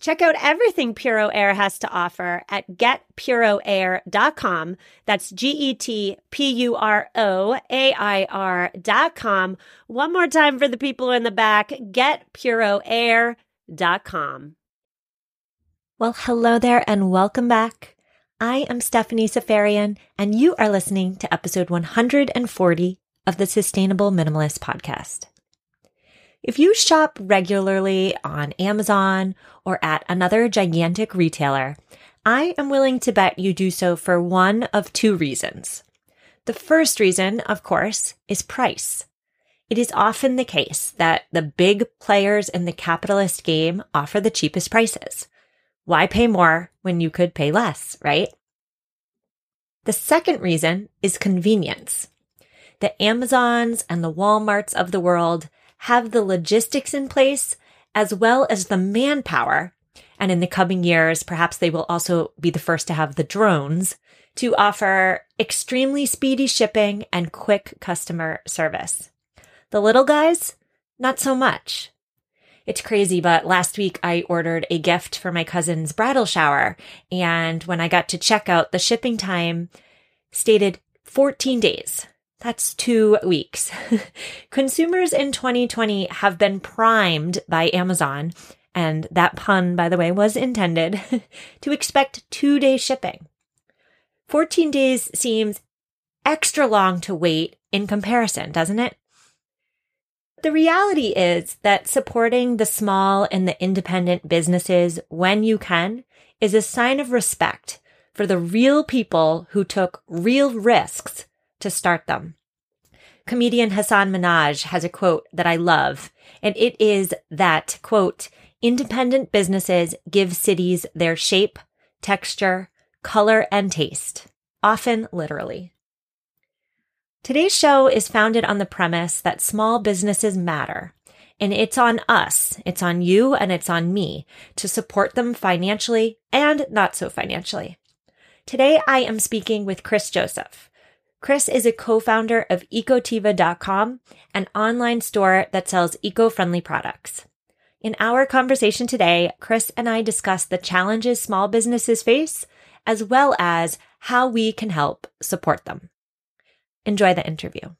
Check out everything Puro Air has to offer at getpuroair.com. That's G E T P U R O A I R.com. One more time for the people in the back getpuroair.com. Well, hello there and welcome back. I am Stephanie Seferian, and you are listening to episode 140 of the Sustainable Minimalist Podcast. If you shop regularly on Amazon or at another gigantic retailer, I am willing to bet you do so for one of two reasons. The first reason, of course, is price. It is often the case that the big players in the capitalist game offer the cheapest prices. Why pay more when you could pay less, right? The second reason is convenience. The Amazons and the Walmarts of the world have the logistics in place as well as the manpower. And in the coming years, perhaps they will also be the first to have the drones to offer extremely speedy shipping and quick customer service. The little guys, not so much. It's crazy, but last week I ordered a gift for my cousin's bridal shower. And when I got to checkout, the shipping time stated 14 days. That's two weeks. Consumers in 2020 have been primed by Amazon, and that pun, by the way, was intended to expect two day shipping. 14 days seems extra long to wait in comparison, doesn't it? The reality is that supporting the small and the independent businesses when you can is a sign of respect for the real people who took real risks to start them. Comedian Hasan Minhaj has a quote that I love, and it is that, quote, independent businesses give cities their shape, texture, color, and taste, often literally. Today's show is founded on the premise that small businesses matter. And it's on us, it's on you, and it's on me to support them financially and not so financially. Today, I am speaking with Chris Joseph. Chris is a co-founder of ecotiva.com, an online store that sells eco-friendly products. In our conversation today, Chris and I discuss the challenges small businesses face, as well as how we can help support them. Enjoy the interview.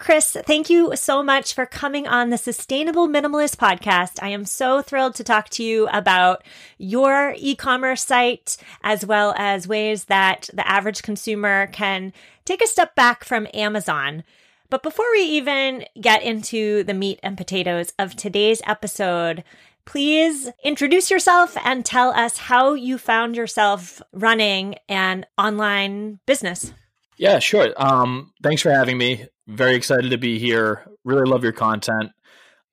Chris, thank you so much for coming on the Sustainable Minimalist podcast. I am so thrilled to talk to you about your e commerce site, as well as ways that the average consumer can take a step back from Amazon. But before we even get into the meat and potatoes of today's episode, please introduce yourself and tell us how you found yourself running an online business. Yeah, sure. Um, thanks for having me. Very excited to be here. Really love your content.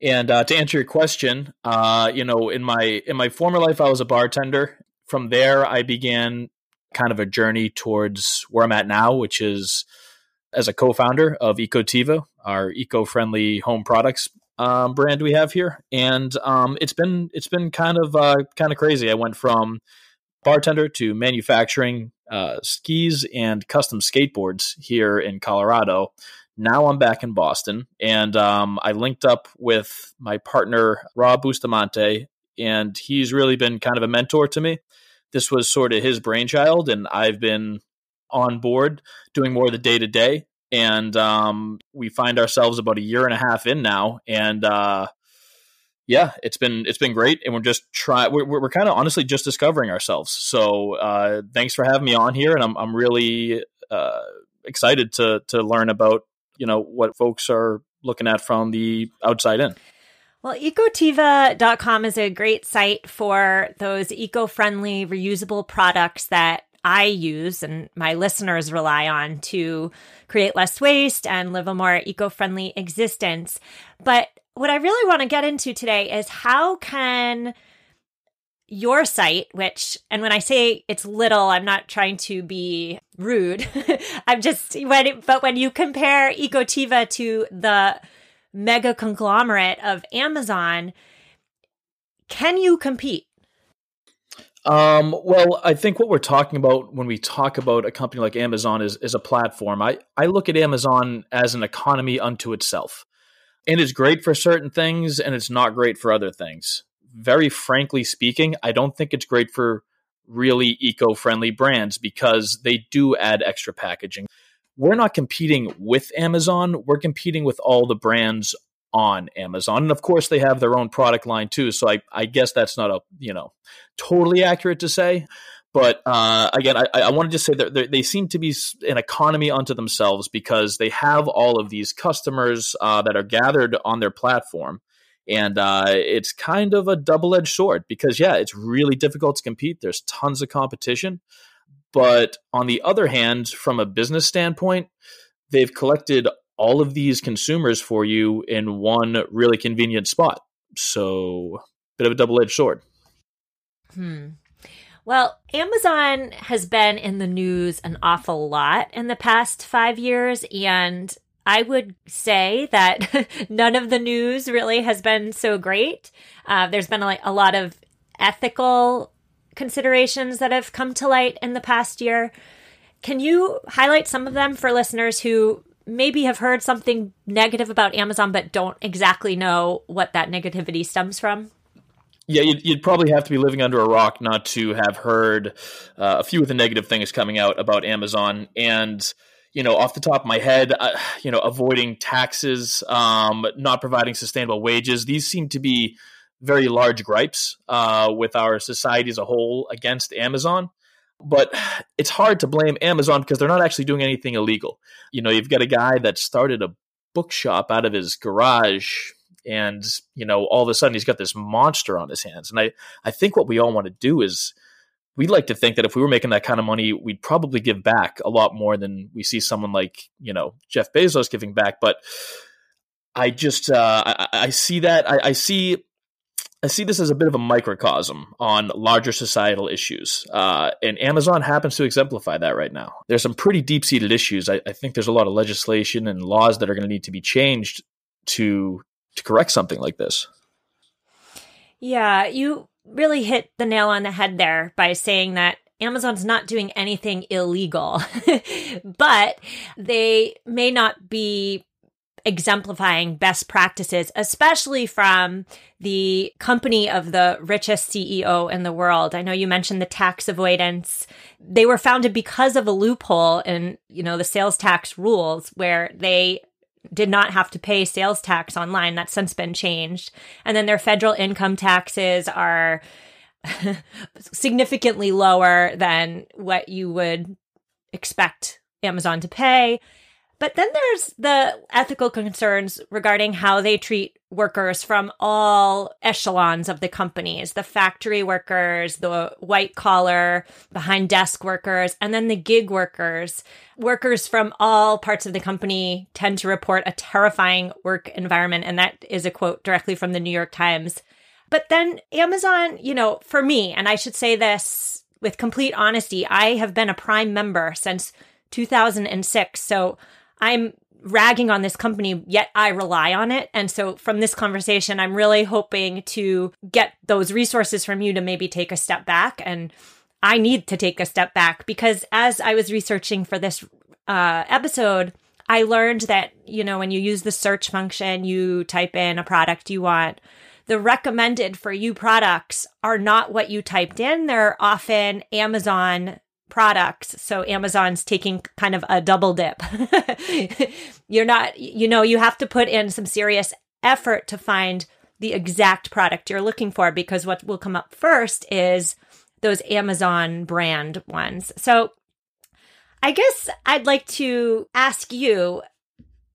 And uh, to answer your question, uh, you know, in my in my former life, I was a bartender. From there, I began kind of a journey towards where I'm at now, which is as a co-founder of Ecotiva, our eco-friendly home products um, brand we have here. And um, it's been it's been kind of uh, kind of crazy. I went from bartender to manufacturing uh, skis and custom skateboards here in Colorado. Now I'm back in Boston, and um, I linked up with my partner Rob Bustamante, and he's really been kind of a mentor to me. This was sort of his brainchild, and I've been on board doing more of the day to day. And um, we find ourselves about a year and a half in now, and uh, yeah, it's been it's been great, and we're just trying. We're, we're kind of honestly just discovering ourselves. So uh, thanks for having me on here, and I'm I'm really uh, excited to to learn about you know what folks are looking at from the outside in. Well, ecotiva.com is a great site for those eco friendly, reusable products that I use and my listeners rely on to create less waste and live a more eco friendly existence. But what I really want to get into today is how can your site, which, and when I say it's little, I'm not trying to be rude. I'm just, when, it, but when you compare Ecotiva to the mega conglomerate of Amazon, can you compete? Um, well, I think what we're talking about when we talk about a company like Amazon is, is a platform. I, I look at Amazon as an economy unto itself. And it's great for certain things and it's not great for other things. Very frankly speaking, I don't think it's great for really eco friendly brands because they do add extra packaging. We're not competing with Amazon, we're competing with all the brands on Amazon. And of course, they have their own product line too. So I, I guess that's not a, you know, totally accurate to say. But uh, again, I, I want to just say that they seem to be an economy unto themselves because they have all of these customers uh, that are gathered on their platform. And uh, it's kind of a double edged sword because, yeah, it's really difficult to compete. There's tons of competition. But on the other hand, from a business standpoint, they've collected all of these consumers for you in one really convenient spot. So, bit of a double edged sword. Hmm. Well, Amazon has been in the news an awful lot in the past five years, and I would say that none of the news really has been so great. Uh, there's been a, a lot of ethical considerations that have come to light in the past year. Can you highlight some of them for listeners who maybe have heard something negative about Amazon but don't exactly know what that negativity stems from? Yeah, you'd, you'd, probably have to be living under a rock not to have heard uh, a few of the negative things coming out about Amazon. And, you know, off the top of my head, uh, you know, avoiding taxes, um, not providing sustainable wages, these seem to be very large gripes uh, with our society as a whole against Amazon. But it's hard to blame Amazon because they're not actually doing anything illegal. You know, you've got a guy that started a bookshop out of his garage and you know all of a sudden he's got this monster on his hands and i i think what we all want to do is we'd like to think that if we were making that kind of money we'd probably give back a lot more than we see someone like you know jeff bezos giving back but i just uh, I, I, see that I, I see I see this as a bit of a microcosm on larger societal issues. Uh, and Amazon happens to exemplify that right now. There's some pretty deep seated issues. I, I, think there's a lot of legislation and laws that are going to need to be changed to to correct something like this. Yeah, you really hit the nail on the head there by saying that Amazon's not doing anything illegal, but they may not be exemplifying best practices, especially from the company of the richest CEO in the world. I know you mentioned the tax avoidance. They were founded because of a loophole in, you know, the sales tax rules where they did not have to pay sales tax online. That's since been changed. And then their federal income taxes are significantly lower than what you would expect Amazon to pay. But then there's the ethical concerns regarding how they treat workers from all echelons of the companies the factory workers, the white collar, behind desk workers, and then the gig workers. Workers from all parts of the company tend to report a terrifying work environment. And that is a quote directly from the New York Times. But then Amazon, you know, for me, and I should say this with complete honesty, I have been a Prime member since 2006. So I'm ragging on this company, yet I rely on it. And so from this conversation, I'm really hoping to get those resources from you to maybe take a step back. And I need to take a step back because as I was researching for this uh, episode, I learned that, you know, when you use the search function, you type in a product you want. The recommended for you products are not what you typed in. They're often Amazon products. So Amazon's taking kind of a double dip. You're not, you know, you have to put in some serious effort to find the exact product you're looking for because what will come up first is those Amazon brand ones. So I guess I'd like to ask you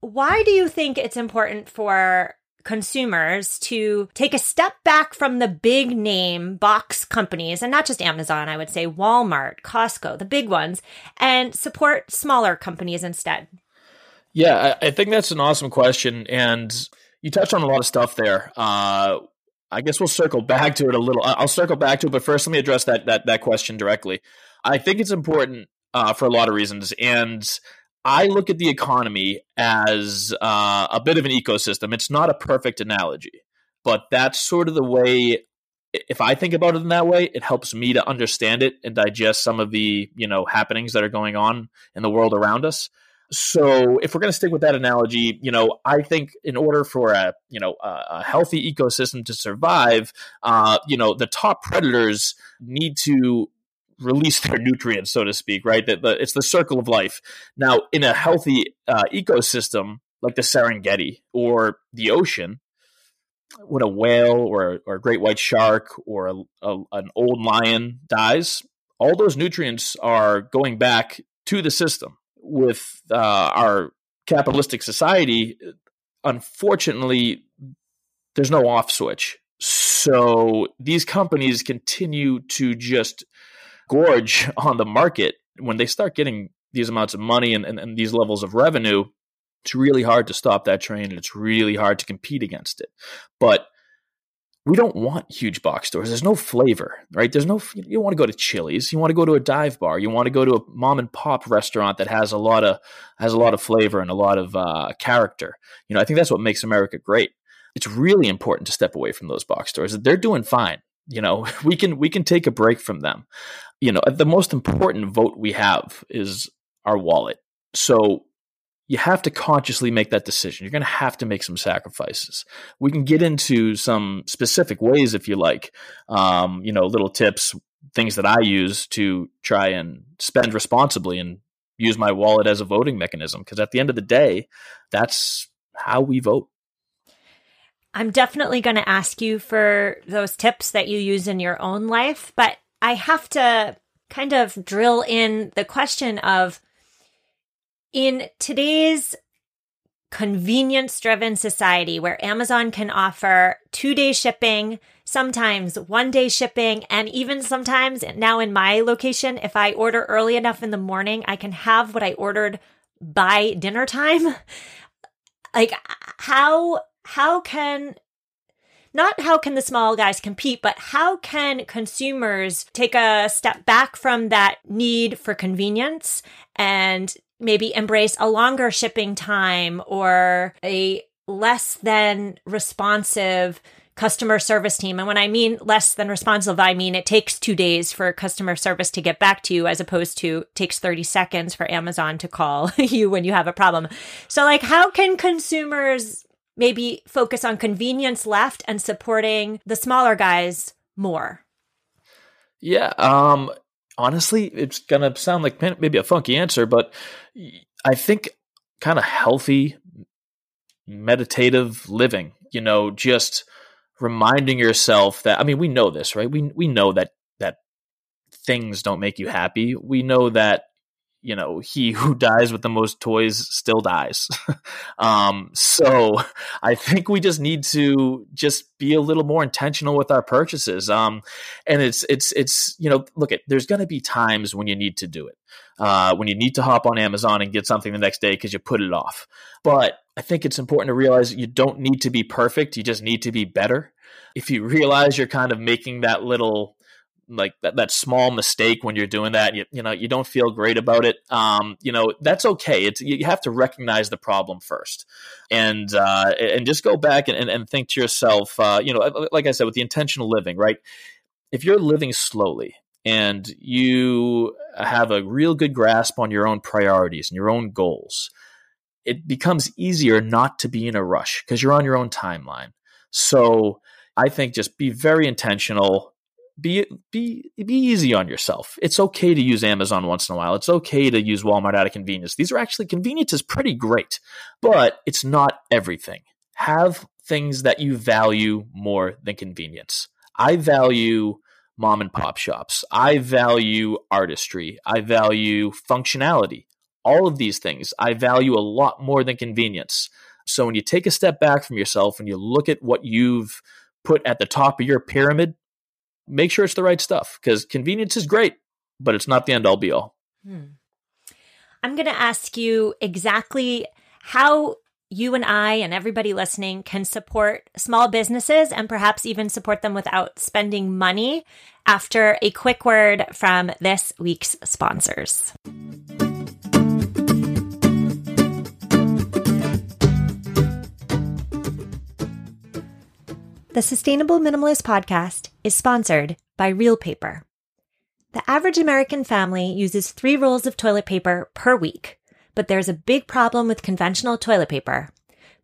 why do you think it's important for consumers to take a step back from the big name box companies and not just Amazon, I would say Walmart, Costco, the big ones, and support smaller companies instead? Yeah, I, I think that's an awesome question. And you touched on a lot of stuff there. Uh, I guess we'll circle back to it a little. I'll circle back to it, but first, let me address that that that question directly. I think it's important uh, for a lot of reasons, and I look at the economy as uh, a bit of an ecosystem. It's not a perfect analogy, but that's sort of the way. If I think about it in that way, it helps me to understand it and digest some of the you know happenings that are going on in the world around us. So, if we're going to stick with that analogy, you know, I think in order for a you know a, healthy ecosystem to survive, uh, you know, the top predators need to release their nutrients, so to speak, right? That it's the circle of life. Now, in a healthy uh, ecosystem like the Serengeti or the ocean, when a whale or, or a great white shark or a, a, an old lion dies, all those nutrients are going back to the system. With uh, our capitalistic society, unfortunately, there's no off switch. So these companies continue to just gorge on the market when they start getting these amounts of money and, and, and these levels of revenue it's really hard to stop that train and it's really hard to compete against it but we don't want huge box stores. There's no flavor, right? There's no, you want to go to Chili's. You want to go to a dive bar. You want to go to a mom and pop restaurant that has a lot of, has a lot of flavor and a lot of uh, character. You know, I think that's what makes America great. It's really important to step away from those box stores. They're doing fine. You know, we can, we can take a break from them you know, the most important vote we have is our wallet. So you have to consciously make that decision. You're going to have to make some sacrifices. We can get into some specific ways if you like, um, you know, little tips, things that I use to try and spend responsibly and use my wallet as a voting mechanism. Because at the end of the day, that's how we vote. I'm definitely going to ask you for those tips that you use in your own life, but I have to kind of drill in the question of in today's convenience driven society where Amazon can offer two day shipping, sometimes one day shipping, and even sometimes now in my location, if I order early enough in the morning, I can have what I ordered by dinner time. Like how how can not how can the small guys compete, but how can consumers take a step back from that need for convenience and maybe embrace a longer shipping time or a less than responsive customer service team. And when I mean less than responsive, I mean it takes two days for customer service to get back to you as opposed to takes 30 seconds for Amazon to call you when you have a problem. So like how can consumers maybe focus on convenience left and supporting the smaller guys more? Yeah, um honestly, it's going to sound like maybe a funky answer, but I think kind of healthy meditative living, you know, just reminding yourself that I mean, we know this, right? We we know that that things don't make you happy. We know that you know he who dies with the most toys still dies. Um, so i think we just need to just be a little more intentional with our purchases. Um, and it's it's it's you know look at there's going to be times when you need to do it. Uh, when you need to hop on amazon and get something the next day because you put it off. But i think it's important to realize you don't need to be perfect you just need to be better. If you realize you're kind of making that little like that, that small mistake when you're doing that you, you know you don't feel great about it um, you know that's okay. It's you have to recognize the problem first. And uh, and just go back and, and think to yourself uh, you know like i said with the intentional living right? If you're living slowly and you have a real good grasp on your own priorities and your own goals it becomes easier not to be in a rush because you're on your own timeline. So i think just be very intentional be be be easy on yourself. It's okay to use Amazon once in a while. It's okay to use Walmart out of convenience. These are actually convenience is pretty great, but it's not everything. Have things that you value more than convenience. I value mom and pop shops. I value artistry. I value functionality. All of these things I value a lot more than convenience. So when you take a step back from yourself and you look at what you've put at the top of your pyramid, make sure it's the right stuff because convenience is great, but it's not the end all be all. Hmm. I'm going to ask you exactly how you and I and everybody listening can support small businesses and perhaps even support them without spending money after a quick word from this week's sponsors. The Sustainable Minimalist podcast is sponsored by Real Paper. The average American family uses three rolls of toilet paper per week, but there's a big problem with conventional toilet paper.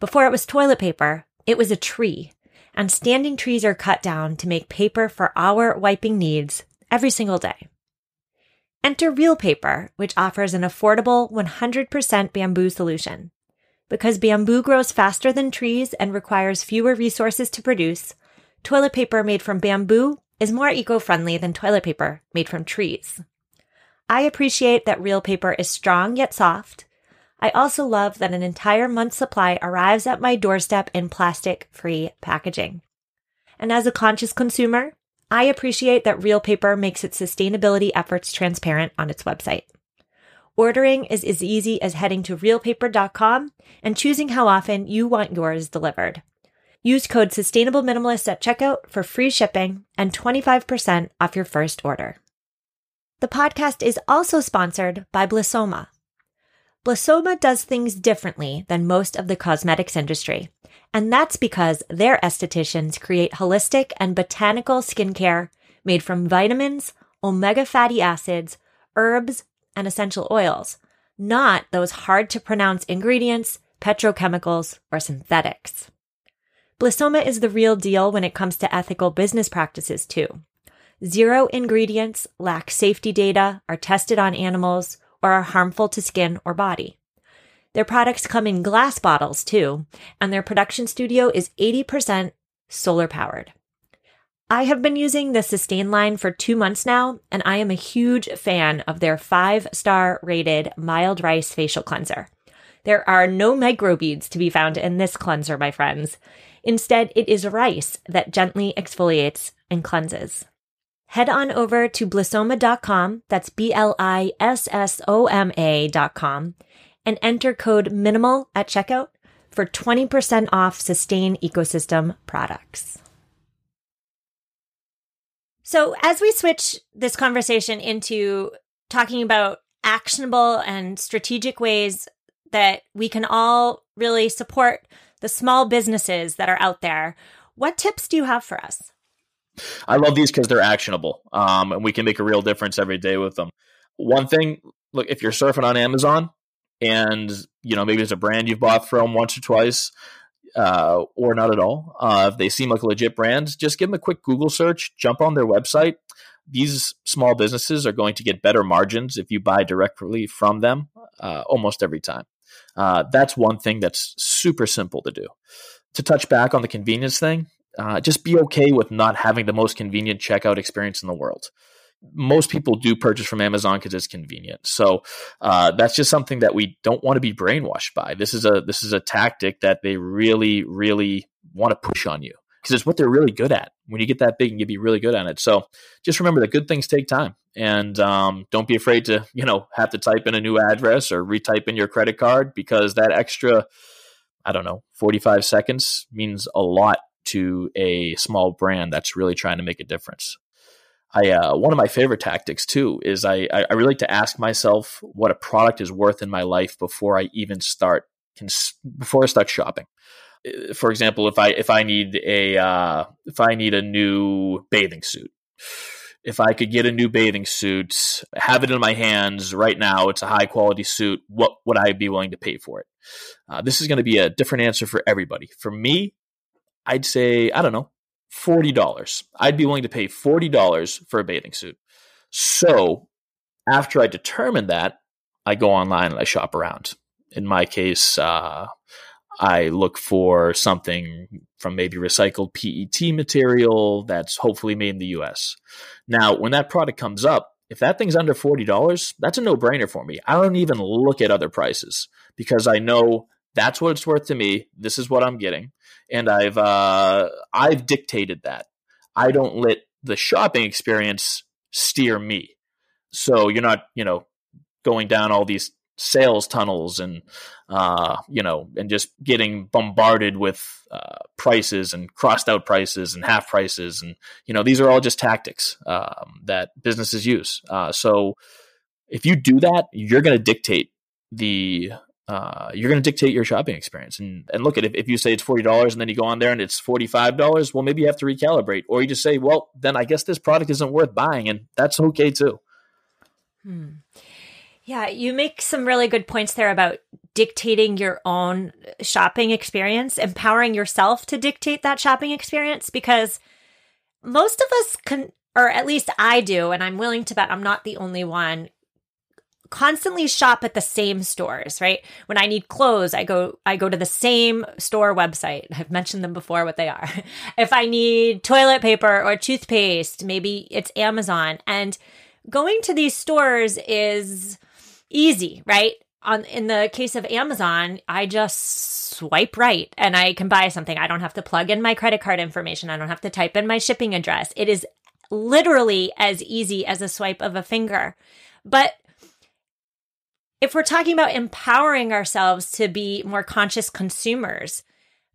Before it was toilet paper, it was a tree, and standing trees are cut down to make paper for our wiping needs every single day. Enter Real Paper, which offers an affordable 100% bamboo solution. Because bamboo grows faster than trees and requires fewer resources to produce, toilet paper made from bamboo is more eco friendly than toilet paper made from trees. I appreciate that real Paper is strong yet soft. I also love that an entire month's supply arrives at my doorstep in plastic free packaging. And as a conscious consumer, I appreciate that Real Paper makes its sustainability efforts transparent on its website. Ordering is as easy as heading to realpaper.com and choosing how often you want yours delivered. Use code Sustainable Minimalist at checkout for free shipping and 25% off your first order. The podcast is also sponsored by Blissoma. Blissoma does things differently than most of the cosmetics industry, and that's because their estheticians create holistic and botanical skincare made from vitamins, omega fatty acids, herbs, and essential oils, not those hard to pronounce ingredients, petrochemicals, or synthetics. Blissoma is the real deal when it comes to ethical business practices, too. Zero ingredients, lack safety data, are tested on animals, or are harmful to skin or body. Their products come in glass bottles, too, and their production studio is 80% solar powered. I have been using the Sustain line for two months now, and I am a huge fan of their five star rated mild rice facial cleanser. There are no microbeads to be found in this cleanser, my friends. Instead, it is rice that gently exfoliates and cleanses. Head on over to blissoma.com, that's B L I S S O M A.com, and enter code MINIMAL at checkout for 20% off Sustain Ecosystem products. So, as we switch this conversation into talking about actionable and strategic ways that we can all really support the small businesses that are out there, what tips do you have for us? I love these because they're actionable, um, and we can make a real difference every day with them. One thing, look, if you're surfing on Amazon, and you know maybe it's a brand you've bought from once or twice, uh, or not at all. Uh, if they seem like a legit brand, just give them a quick Google search, jump on their website. These small businesses are going to get better margins if you buy directly from them uh, almost every time. Uh, that's one thing that's super simple to do. To touch back on the convenience thing, uh, just be okay with not having the most convenient checkout experience in the world most people do purchase from Amazon because it's convenient. So uh, that's just something that we don't want to be brainwashed by. This is a this is a tactic that they really really want to push on you because it's what they're really good at. When you get that big, you can be really good at it. So just remember that good things take time, and um, don't be afraid to you know have to type in a new address or retype in your credit card because that extra I don't know 45 seconds means a lot to a small brand that's really trying to make a difference. I uh, one of my favorite tactics too is I I really like to ask myself what a product is worth in my life before I even start before I start shopping. For example, if I if I need a uh, if I need a new bathing suit, if I could get a new bathing suit, have it in my hands right now, it's a high quality suit. What would I be willing to pay for it? Uh, this is going to be a different answer for everybody. For me, I'd say I don't know $40. I'd be willing to pay $40 for a bathing suit. So after I determine that, I go online and I shop around. In my case, uh, I look for something from maybe recycled PET material that's hopefully made in the US. Now, when that product comes up, if that thing's under $40, that's a no brainer for me. I don't even look at other prices because I know that's what it's worth to me. This is what I'm getting, and I've uh, I've dictated that. I don't let the shopping experience steer me. So you're not, you know, going down all these sales tunnels and uh, you know and just getting bombarded with uh, prices and crossed out prices and half prices and you know these are all just tactics um, that businesses use. Uh, so if you do that you're going to dictate the uh, you're going to dictate your shopping experience. And, and look at if, if you say it's $40 and then you go on there and it's $45 well maybe you have to recalibrate. Or you just say well then i guess this product isn't worth buying and that's okay too. Hmm. Yeah, you make some really good points there about dictating your own shopping experience, empowering yourself to dictate that shopping experience because most of us can, or at least I do, and I'm willing to bet I'm not the only one, constantly shop at the same stores, right? When I need clothes, I go I go to the same store website. I've mentioned them before what they are. if I need toilet paper or toothpaste, maybe it's Amazon. And going to these stores is easy, right? On in the case of Amazon, I just swipe right and I can buy something. I don't have to plug in my credit card information. I don't have to type in my shipping address. It is literally as easy as a swipe of a finger. But if we're talking about empowering ourselves to be more conscious consumers,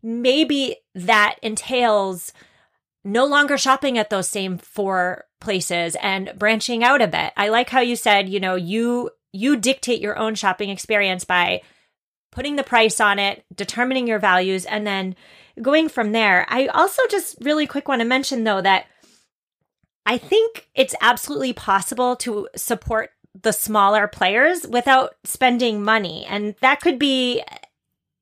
maybe that entails no longer shopping at those same four places and branching out a bit. I like how you said, you know, you you dictate your own shopping experience by putting the price on it, determining your values, and then going from there. I also just really quick want to mention though that I think it's absolutely possible to support the smaller players without spending money. And that could be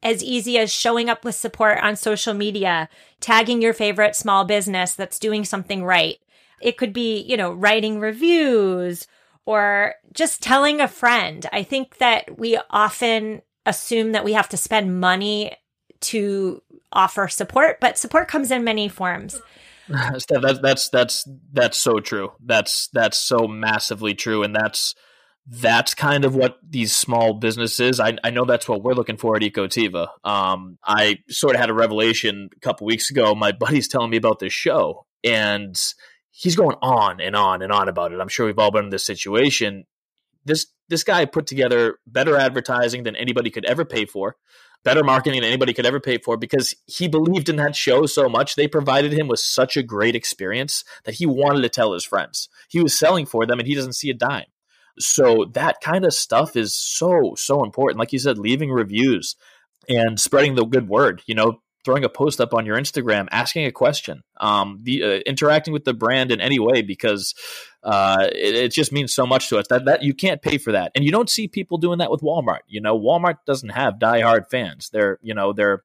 as easy as showing up with support on social media, tagging your favorite small business that's doing something right. It could be, you know, writing reviews or just telling a friend. I think that we often assume that we have to spend money to offer support, but support comes in many forms. Steph, that's that's that's that's so true. That's that's so massively true, and that's that's kind of what these small businesses. I, I know that's what we're looking for at Ecotiva. Um, I sort of had a revelation a couple weeks ago. My buddy's telling me about this show, and he's going on and on and on about it. I'm sure we've all been in this situation. This this guy put together better advertising than anybody could ever pay for, better marketing than anybody could ever pay for because he believed in that show so much. They provided him with such a great experience that he wanted to tell his friends. He was selling for them and he doesn't see a dime. So that kind of stuff is so so important. Like you said, leaving reviews and spreading the good word. You know, throwing a post up on your Instagram, asking a question, um, the, uh, interacting with the brand in any way because uh, it, it, just means so much to us that that you can't pay for that, and you don't see people doing that with Walmart. You know, Walmart doesn't have diehard fans. They're you know they're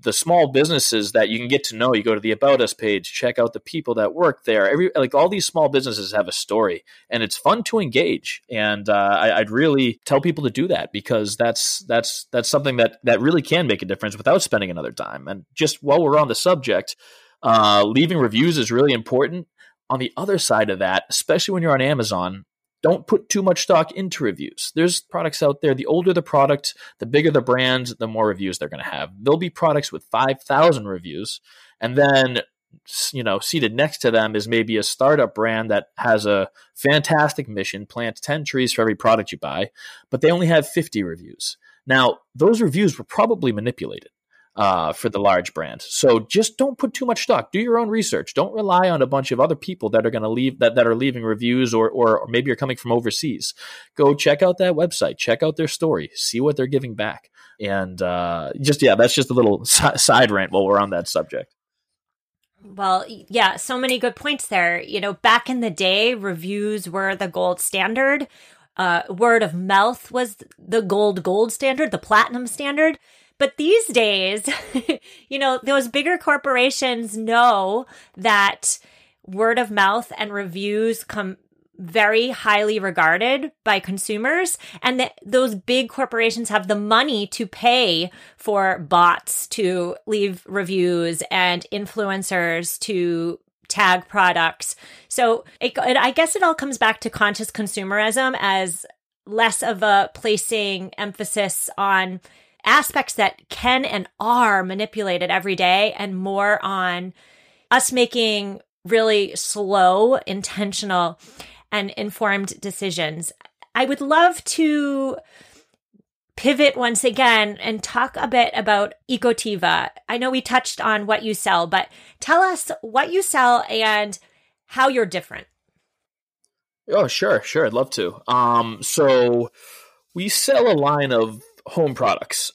the small businesses that you can get to know. You go to the About Us page, check out the people that work there. Every like all these small businesses have a story, and it's fun to engage. And uh, I, would really tell people to do that because that's that's that's something that that really can make a difference without spending another dime. And just while we're on the subject, uh, leaving reviews is really important. On the other side of that, especially when you're on Amazon, don't put too much stock into reviews. There's products out there. The older the product, the bigger the brand, the more reviews they're going to have. There'll be products with 5,000 reviews. And then, you know, seated next to them is maybe a startup brand that has a fantastic mission, plant 10 trees for every product you buy, but they only have 50 reviews. Now, those reviews were probably manipulated uh, for the large brand. So just don't put too much stock. Do your own research. Don't rely on a bunch of other people that are going to leave that, that are leaving reviews or, or, or maybe you're coming from overseas. Go check out that website. Check out their story. See what they're giving back. And uh, just yeah, that's just a little side rant while we're on that subject. Well, yeah, so many good points there. You know, back in the day, reviews were the gold standard. Uh, word of mouth was the gold gold standard, the platinum standard. But these days, you know, those bigger corporations know that word of mouth and reviews come very highly regarded by consumers and that those big corporations have the money to pay for bots to leave reviews and influencers to tag products. So it, I guess it all comes back to conscious consumerism as less of a placing emphasis on aspects that can and are manipulated every day and more on us making really slow, intentional, and informed decisions. I would love to pivot once again and talk a bit about Ecotiva. I know we touched on what you sell, but tell us what you sell and how you're different. Oh, sure, sure. I'd love to. Um, so we sell a line of home products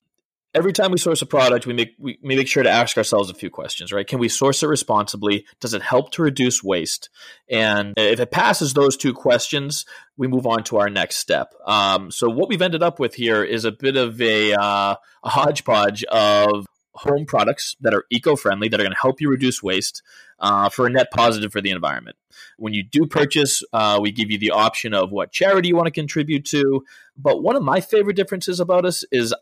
every time we source a product, we make we make sure to ask ourselves a few questions, right? Can we source it responsibly? Does it help to reduce waste? And if it passes those two questions, we move on to our next step. Um, so what we've ended up with here is a bit of a, uh, a hodgepodge of home products that are eco-friendly that are going to help you reduce waste uh, for a net positive for the environment when you do purchase uh, we give you the option of what charity you want to contribute to but one of my favorite differences about us is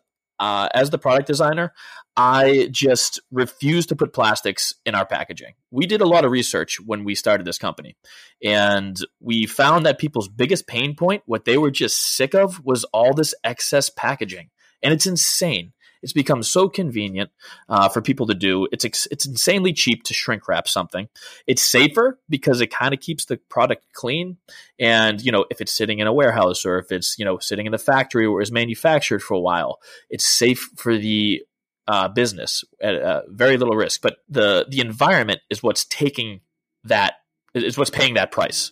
uh, as the product designer, I just refuse to put plastics in our packaging. We did a lot of research when we started this company, and we found that people's biggest pain point, what they were just sick of, was all this excess packaging. And it's insane. It's become so convenient uh, for people to do. It's ex- it's insanely cheap to shrink wrap something. It's safer because it kind of keeps the product clean. And you know, if it's sitting in a warehouse or if it's you know sitting in the factory where it's manufactured for a while, it's safe for the uh, business at uh, very little risk. But the the environment is what's taking that is what's paying that price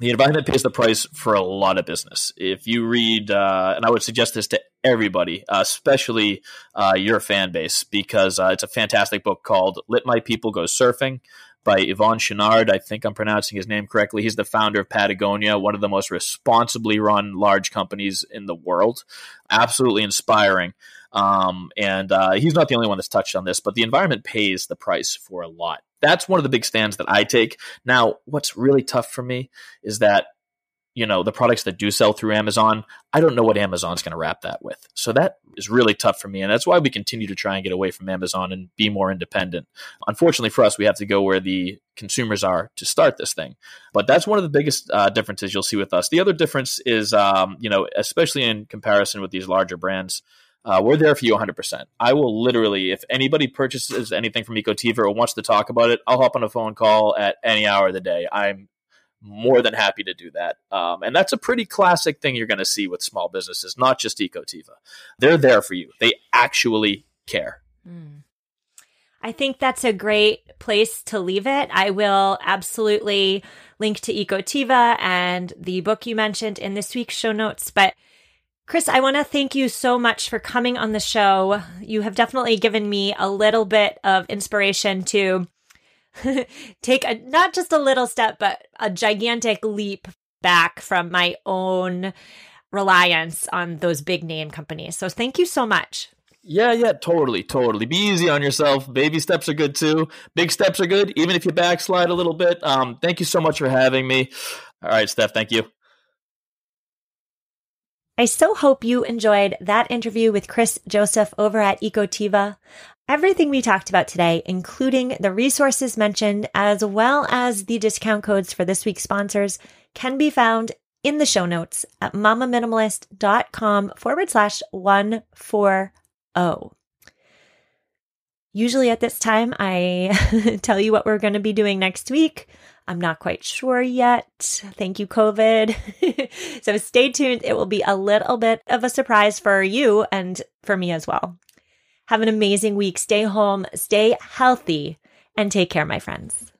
the environment pays the price for a lot of business. If you read, uh, and I would suggest this to everybody, uh, especially uh, your fan base, because uh, it's a fantastic book called Let My People Go Surfing by Yvon Chouinard. I think I'm pronouncing his name correctly. He's the founder of Patagonia, one of the most responsibly run large companies in the world. Absolutely inspiring. Um, and uh, he's not the only one that's touched on this, but the environment pays the price for a lot. That's one of the big stands that I take. Now, what's really tough for me is that you know the products that do sell through Amazon, I don't know what Amazon's going to wrap that with. So that is really tough for me, and that's why we continue to try and get away from Amazon and be more independent. Unfortunately for us, we have to go where the consumers are to start this thing. But that's one of the biggest uh, differences you'll see with us. The other difference is, um, you know, especially in comparison with these larger brands. Uh, we're there for you 100%. I will literally, if anybody purchases anything from Ecotiva or wants to talk about it, I'll hop on a phone call at any hour of the day. I'm more than happy to do that. Um, and that's a pretty classic thing you're going to see with small businesses, not just Ecotiva. They're there for you, they actually care. Mm. I think that's a great place to leave it. I will absolutely link to Ecotiva and the book you mentioned in this week's show notes. But Chris, I want to thank you so much for coming on the show. You have definitely given me a little bit of inspiration to take a not just a little step, but a gigantic leap back from my own reliance on those big name companies. So thank you so much. Yeah, yeah, totally, totally. Be easy on yourself. Baby steps are good too. Big steps are good, even if you backslide a little bit. Um, thank you so much for having me. All right, Steph, thank you. I so hope you enjoyed that interview with Chris Joseph over at Ecotiva. Everything we talked about today, including the resources mentioned, as well as the discount codes for this week's sponsors, can be found in the show notes at mamaminimalist.com forward slash 140. Usually at this time, I tell you what we're going to be doing next week. I'm not quite sure yet. Thank you, COVID. so stay tuned. It will be a little bit of a surprise for you and for me as well. Have an amazing week. Stay home, stay healthy, and take care, my friends.